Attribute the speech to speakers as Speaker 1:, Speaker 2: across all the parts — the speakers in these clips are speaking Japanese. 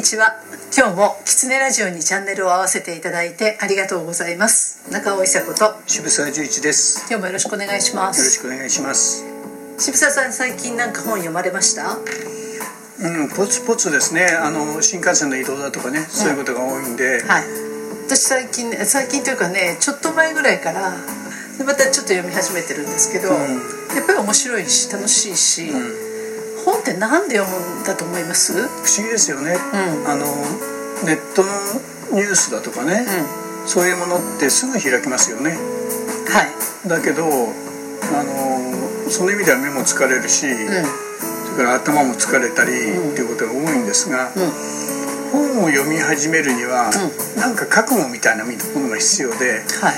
Speaker 1: にちは。今日もキツネラジオにチャンネルを合わせていただいてありがとうございます。中尾伊佐子と。
Speaker 2: 渋沢十一です。
Speaker 1: 今日もよろしくお願いしま
Speaker 2: よろし
Speaker 1: す
Speaker 2: くお願いします。
Speaker 1: 渋沢さん最近なんか本読まれました？
Speaker 2: うん、ポツポツですね。あの新幹線の移動だとかね、そういうことが多いんで、
Speaker 1: はい。私最近ね最近というかねちょっと前ぐらいからでまたちょっと読み始めてるんですけど、
Speaker 2: ん。
Speaker 1: やっぱり面白いし楽しいし、本ってなんで読むんだと思います？
Speaker 2: 不思議ですよね。
Speaker 1: うん。
Speaker 2: あのネットのニュースだとかね、そういうものってすぐ開きますよね。
Speaker 1: はい。
Speaker 2: だけど、あのその意味では目も疲れるし、
Speaker 1: うん。
Speaker 2: それから頭も疲れたりっていうことが多いんですが、本を読み始めるには、なんか覚悟みたいなものが必要で。
Speaker 1: はい。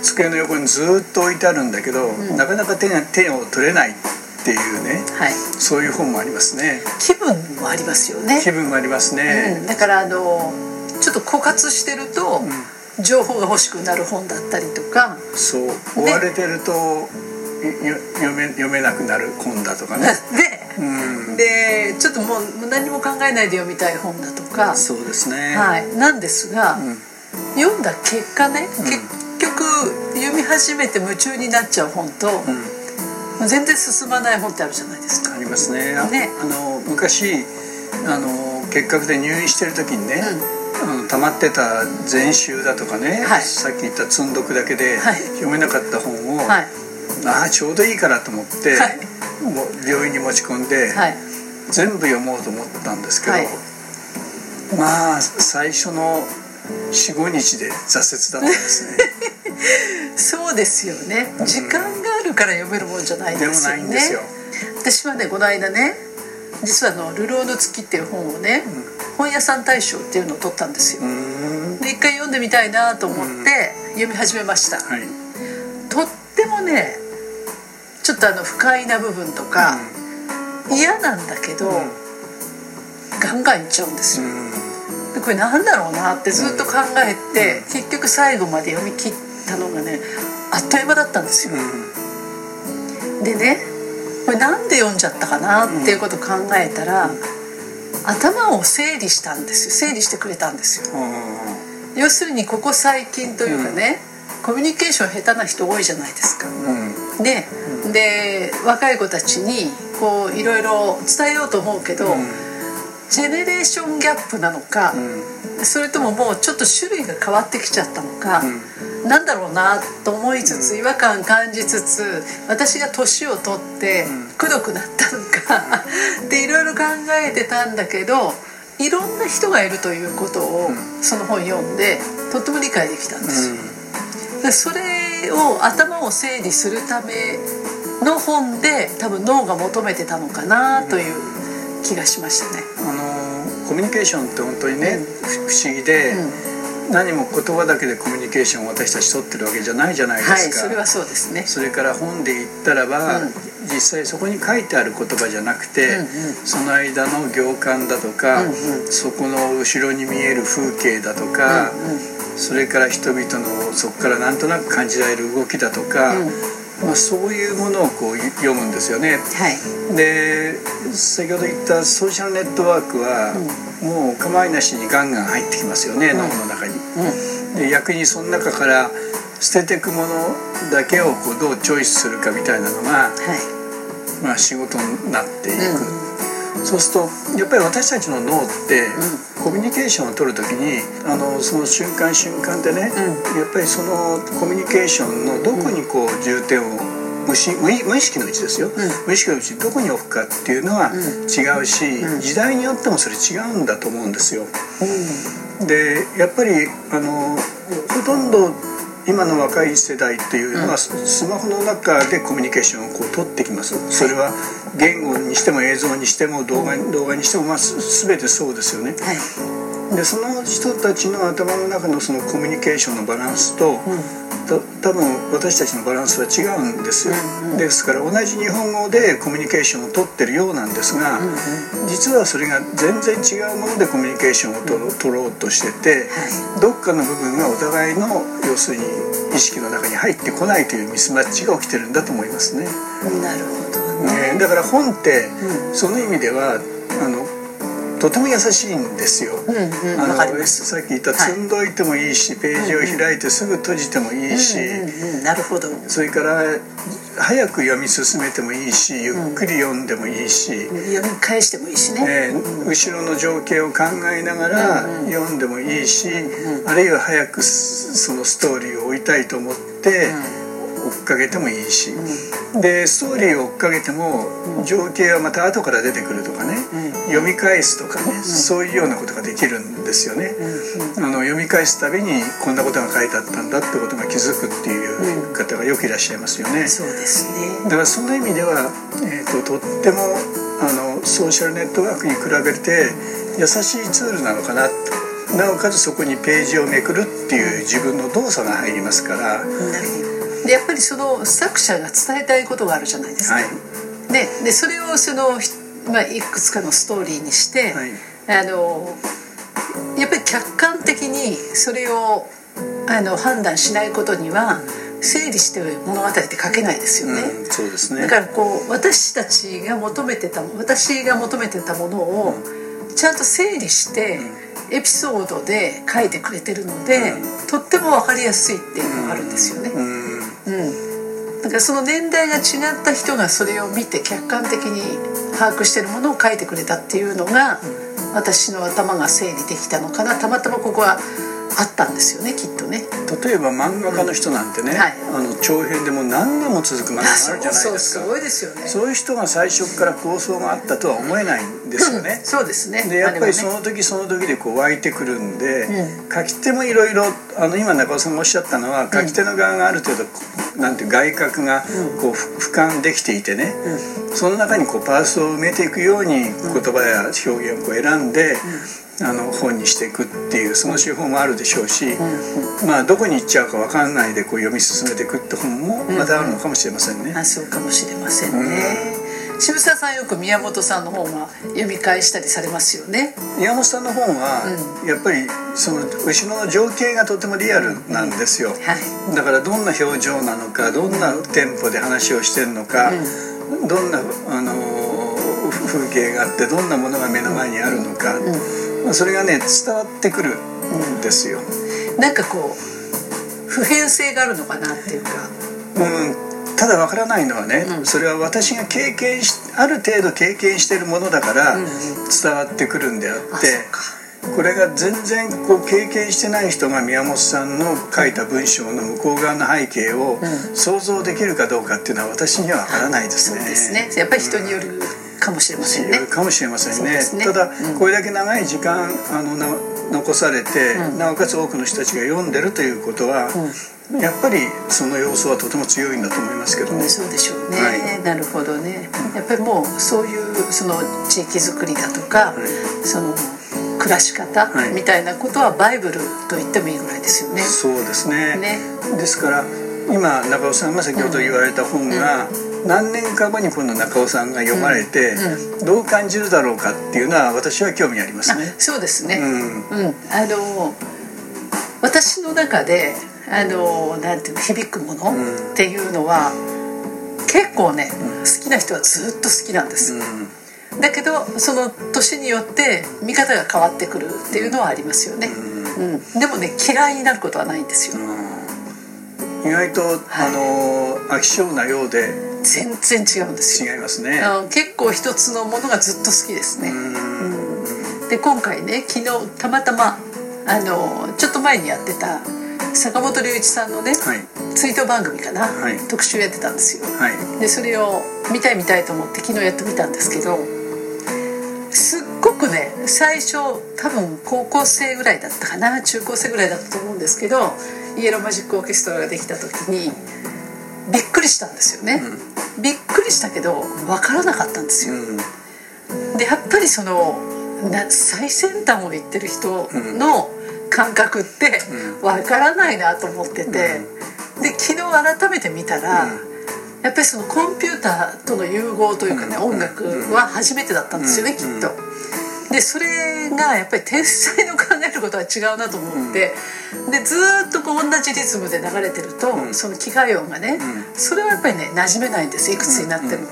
Speaker 2: 机の横にずっと置いてあるんだけど、なかなか手が手を取れないっていうね
Speaker 1: はい。
Speaker 2: そういう本もありますね。
Speaker 1: 気分もありますよね。
Speaker 2: 気分もあります
Speaker 1: うん、
Speaker 2: ね、
Speaker 1: だからあのちょっと枯渇してると、情報が欲しくなる本だったりとか。
Speaker 2: そう。追われてると読め読めなくなる本だとかね。
Speaker 1: で、
Speaker 2: うん。
Speaker 1: でちょっともう何も考えないで読みたい本だとか、
Speaker 2: そうですね、
Speaker 1: はい、なんですが、
Speaker 2: ん。
Speaker 1: 読んだ結果ね、結局読み始めて夢中になっちゃう本と、全然進まない本ってあるじゃないですか。
Speaker 2: ありますね。あ
Speaker 1: ね。
Speaker 2: あの昔あの結核で入院してる時にね、あの溜まってた全集だとかね、
Speaker 1: はい。
Speaker 2: さっき言った積んどくだけで
Speaker 1: はい。
Speaker 2: 読めなかった本を、
Speaker 1: はい。
Speaker 2: ああちょうどいいからと思って、
Speaker 1: はい。
Speaker 2: もう病院に持ち込んで、
Speaker 1: はい。
Speaker 2: 全部読もうと思ったんですけど、
Speaker 1: はい。
Speaker 2: まあ最初の45日で挫折だったんですね。
Speaker 1: そうですよね。時間があるから読めるもんじゃない
Speaker 2: で
Speaker 1: すよね。
Speaker 2: ですよ。
Speaker 1: 私はねこの間ね実はあの「流浪の月」っていう本をね、本屋さん大賞っていうのを取ったんですよ、で一回読んでみたいなと思って読み始めました、
Speaker 2: はい。
Speaker 1: とってもねちょっとあの不快な部分とか、嫌なんだけど、ガンガンいっちゃうんですよ、
Speaker 2: うん。
Speaker 1: でこれなんだろうなってずっと考えて、結局最後まで読み切ったのがねあっという間だったんですよ、でねこれなんで読んじゃったかなっていうことを考えたら、頭を整理したんですよ。整理してくれたんですよ。
Speaker 2: うん
Speaker 1: 要するにここ最近というかね、コミュニケーション下手な人多いじゃないですか。
Speaker 2: うん
Speaker 1: ね、で若い子たちにこういろいろ伝えようと思うけど、ジェネレーションギャップなのか、それとももうちょっと種類が変わってきちゃったのか、なんだろうなと思いつつ違和感感じつつ私が年を取ってくどくなったのか でいろいろ考えてたんだけどいろんな人がいるということをその本読んでとっても理解できたんです。よ。でそれを頭を整理するための本で多分脳が求めてたのかなという気がしましたね。
Speaker 2: あのコミュニケーションって本当にね、不思議で、何も言葉だけでコミュニケーションを私たち取ってるわけじゃないじゃないですか、
Speaker 1: はい、それはそうですね。
Speaker 2: それから本で言ったらば、
Speaker 1: うん
Speaker 2: 実際そこに書いてある言葉じゃなくて、
Speaker 1: うんうん
Speaker 2: その間の行間だとか、
Speaker 1: うんうん
Speaker 2: そこの後ろに見える風景だとか、
Speaker 1: うんうん
Speaker 2: それから人々のそこからなんとなく感じられる動きだとか、
Speaker 1: うん
Speaker 2: まあ、そういうものをこう読むんですよね。
Speaker 1: はい。
Speaker 2: で先ほど言ったソーシャルネットワークは、もう構いなしにガンガン入ってきますよね、脳の中に。
Speaker 1: うん。
Speaker 2: で逆にその中から捨てていくものだけをこうどうチョイスするかみたいなのが、
Speaker 1: はい。
Speaker 2: まあ、仕事になっていく、そうするとやっぱり私たちの脳って、コミュニケーションを取る時にあのその瞬間瞬間でね、やっぱりそのコミュニケーションのどこにこう重点を無し無意無意識のうちですよ、無意識のうちにどこに置くかっていうのは違うし、時代によってもそれ違うんだと思うんですよ。でやっぱりあのほとんど今の若い世代っていうのは、スマホの中でコミュニケーションをこう取ってきますそれは言語にしても映像にしても動画動画にしても、まあ、す全てそうですよね。
Speaker 1: はい。
Speaker 2: でその人たちの頭の中のそのコミュニケーションのバランスと、と多分私たちのバランスは違うんですよ、ですから同じ日本語でコミュニケーションを取ってるようなんですが、実はそれが全然違うものでコミュニケーションを取ろ取ろうとしてて、どっかの部分がお互いの要するに意識の中に入ってこないというミスマッチが起きてるんだと思いますね。
Speaker 1: なるほどね。
Speaker 2: ねだから本って、その意味ではあのとても優しいんですよ。
Speaker 1: うんうん。
Speaker 2: あのさっき言った積んどいてもいいし、ページを開いてすぐ閉じてもいいし、
Speaker 1: うんうん、なるほど。
Speaker 2: それから早く読み進めてもいいしゆっくり読んでもいいし、
Speaker 1: 読み返してもいいしね、
Speaker 2: えー後ろの情景を考えながら読んでもいいし、あるいは早くそのストーリーを追いたいと思って追っかけてもいいし、でストーリーを追っかけても情景はまた後から出てくるとかね、読み返すとかね、そういうようなことができるんですよね。あの読み返すたびにこんなことが書いてあったんだってことが気づくっていう方がよくいらっしゃいますよね。
Speaker 1: そうですね。
Speaker 2: だからその意味では、えー、ととってもあのソーシャルネットワークに比べて優しいツールなのかな。となおかつそこにページをめくるっていう自分の動作が入りますから、
Speaker 1: でやっぱりその作者が伝えたいことがあるじゃないですか、
Speaker 2: はい。
Speaker 1: ででそれをその、ひまあ、いくつかのストーリーにして、
Speaker 2: はい。
Speaker 1: あのやっぱり客観的にそれをあの判断しないことには整理して物語って書けないですよね。
Speaker 2: うん、そうですね。
Speaker 1: だからこう私たちが求めてた私が求めてたものをちゃんと整理してエピソードで書いてくれてるので、とっても分かりやすいっていうのがあるんですよね。
Speaker 2: うん、
Speaker 1: だからその年代が違った人がそれを見て客観的に把握してるものを書いてくれたっていうのが私の頭が整理できたのかな。たまたまここはあったんですよねきっとね。
Speaker 2: 例えば漫画家の人なんてね、
Speaker 1: はい。
Speaker 2: あの長編でもう何年も続く漫画があるじゃないですか。
Speaker 1: そうすごいですよね。
Speaker 2: そういう人が最初から構想があったとは思えないんですよね。
Speaker 1: そうですね。
Speaker 2: でやっぱりその時その時でこう湧いてくるんで、
Speaker 1: う
Speaker 2: 書き手もいろいろあの今中尾さんがおっしゃったのは書き手の側がある程度、なんていう外角がこうふ俯瞰できていてね、その中にこうパースを埋めていくように言葉や表現をこう選んで、あの本にしていくっていうその手法もあるでしょうし、まあどこに行っちゃうか分かんないでこう読み進めていくって本もまたあるのかもしれませんね。
Speaker 1: あそうかもしれませんね。渋沢さんよく宮本さんの本は読み返したりされますよね。
Speaker 2: 宮本さんの本は、やっぱりその後ろの情景がとてもリアルなんですよ、
Speaker 1: はい。
Speaker 2: だからどんな表情なのかどんなテンポで話をしてるのか、どんな、あのー風景があってどんなものが目の前にあるのか、まあそれがね伝わってくるんですよ。
Speaker 1: なんかこう普遍性があるのかなっていうか。
Speaker 2: うん、ただわからないのはね、それは私が経験しある程度経験しているものだから伝わってくるんであって、
Speaker 1: あそっか
Speaker 2: これが全然こう経験してない人が宮本さんの書いた文章の向こう側の背景を想像できるかどうかっていうのは私にはわからないですね。
Speaker 1: そうですね。やっぱり人によるかもしれませんね。
Speaker 2: かもしれませんね。
Speaker 1: ね。
Speaker 2: ただ、
Speaker 1: うん。
Speaker 2: これだけ長い時間あのな残されて、なおかつ多くの人たちが読んでるということは、やっぱりその要素はとても強いんだと思いますけどね。
Speaker 1: そうでしょうね、
Speaker 2: はい。
Speaker 1: なるほどね。やっぱりもうそういうその地域づくりだとか、その暮らし方
Speaker 2: はい。
Speaker 1: みたいなことはバイブルと言ってもいいぐらいですよね。
Speaker 2: そうですね。
Speaker 1: ね。
Speaker 2: ですから今中尾さんが先ほど言われた本が、何年か後に今度中尾さんが読まれて、どう感じるだろうかっていうのは私は興味あります
Speaker 1: あ
Speaker 2: ね。
Speaker 1: そうですね、
Speaker 2: うん。
Speaker 1: うん、あの私の中であのなんていうの響くもの
Speaker 2: ん。
Speaker 1: っていうのは、結構ね、好きな人はずっと好きなんです、
Speaker 2: うん。
Speaker 1: だけどその年によって見方が変わってくるっていうのはありますよね、うん。でもね嫌いになることはないんですよ、
Speaker 2: 意外と、あの飽き性なようで。
Speaker 1: 全然違うんですよ。
Speaker 2: 違いますね。
Speaker 1: 結構一つのものがずっと好きですね、
Speaker 2: うん。
Speaker 1: で今回ね昨日たまたまあのちょっと前にやってた坂本龍一さんのね、
Speaker 2: はい。
Speaker 1: 追悼番組かな、
Speaker 2: はい。
Speaker 1: 特集やってたんですよ。
Speaker 2: はい。
Speaker 1: でそれを見たい見たいと思って昨日やってみたんですけどすっごくね最初多分高校生ぐらいだったかな中高生ぐらいだったと思うんですけどイエローマジックオーケストラができた時にびっくりしたんですよね、びっくりしたけど分からなかったんですよ、
Speaker 2: うん。
Speaker 1: でやっぱりそのな最先端を言ってる人の感覚ってわからないなと思ってて、で昨日改めて見たら、やっぱりそのコンピューターとの融合というかね、音楽は初めてだったんですよね、きっと。でそれがやっぱり天才のることは違うなと思って、でずーっとこう同じリズムで流れてると、その機械音がね、それはやっぱりね馴染めないんですいくつになっても。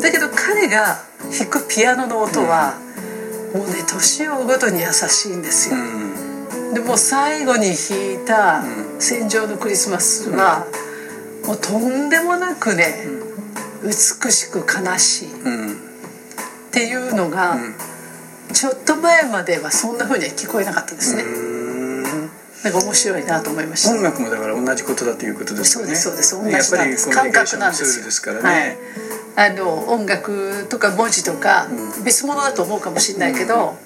Speaker 1: だけど彼が弾くピアノの音は、もうね年を追うごとに優しいんですよ、
Speaker 2: うん。
Speaker 1: でもう最後に弾いた「戦場のクリスマスは」もうとんでもなくね、美しく悲しいっ
Speaker 2: うん。
Speaker 1: ていうのが、ちょっと前まではそんな風には聞こえなかったですね、
Speaker 2: うん。
Speaker 1: なんか面白いなと思いました。
Speaker 2: 音楽もだから同じことだということですよね。
Speaker 1: そうですそうです。同じ
Speaker 2: やっぱり
Speaker 1: なんです。感覚なんですよ。
Speaker 2: ですからね、
Speaker 1: あの音楽とか文字とか別物だと思うかもしれないけど、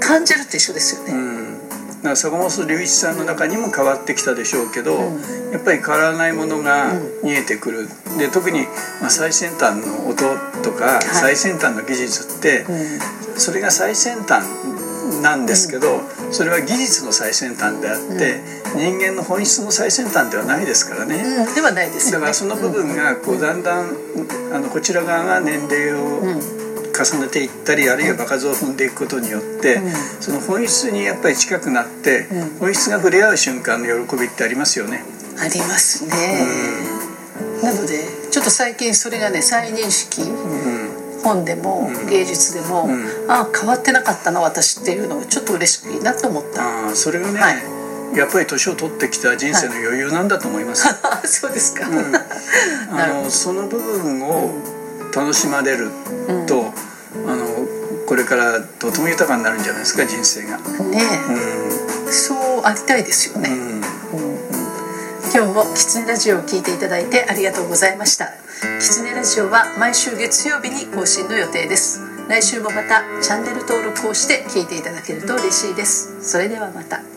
Speaker 1: 感じるって一緒ですよね、
Speaker 2: うん。だから坂本龍一さんの中にも変わってきたでしょうけど、やっぱり変わらないものが見えてくる、で特に、まあ、最先端の音とか、最先端の技術って、それが最先端なんですけど、それは技術の最先端であって、人間の本質の最先端ではないですからね。
Speaker 1: うん。ではないですよね。
Speaker 2: だからその部分がこうだんだんあのこちら側が年齢を重ねていったりあるいは場数を踏んでいくことによってその本質にやっぱり近くなって本質が触れ合う瞬間の喜びってありますよね。
Speaker 1: ありますね、なのでちょっと最近それがね再認識、本でも芸術でも、ああ変わってなかったな私っていうのをちょっと嬉しいなと思った。
Speaker 2: ああそれがね、
Speaker 1: はい。
Speaker 2: やっぱり年を取ってきた人生の余裕なんだと思います。
Speaker 1: そうですか、
Speaker 2: あ
Speaker 1: なるほ
Speaker 2: のその部分を楽しまれると、あのこれからとても豊かになるんじゃないですか人生が。
Speaker 1: どねえ、そうありたいですよね、
Speaker 2: うん
Speaker 1: 今日もキツネラジオを聞いていただいてありがとうございました。キツネラジオは毎週月曜日に更新の予定です。来週もまたチャンネル登録をして聞いていただけると嬉しいです。それではまた。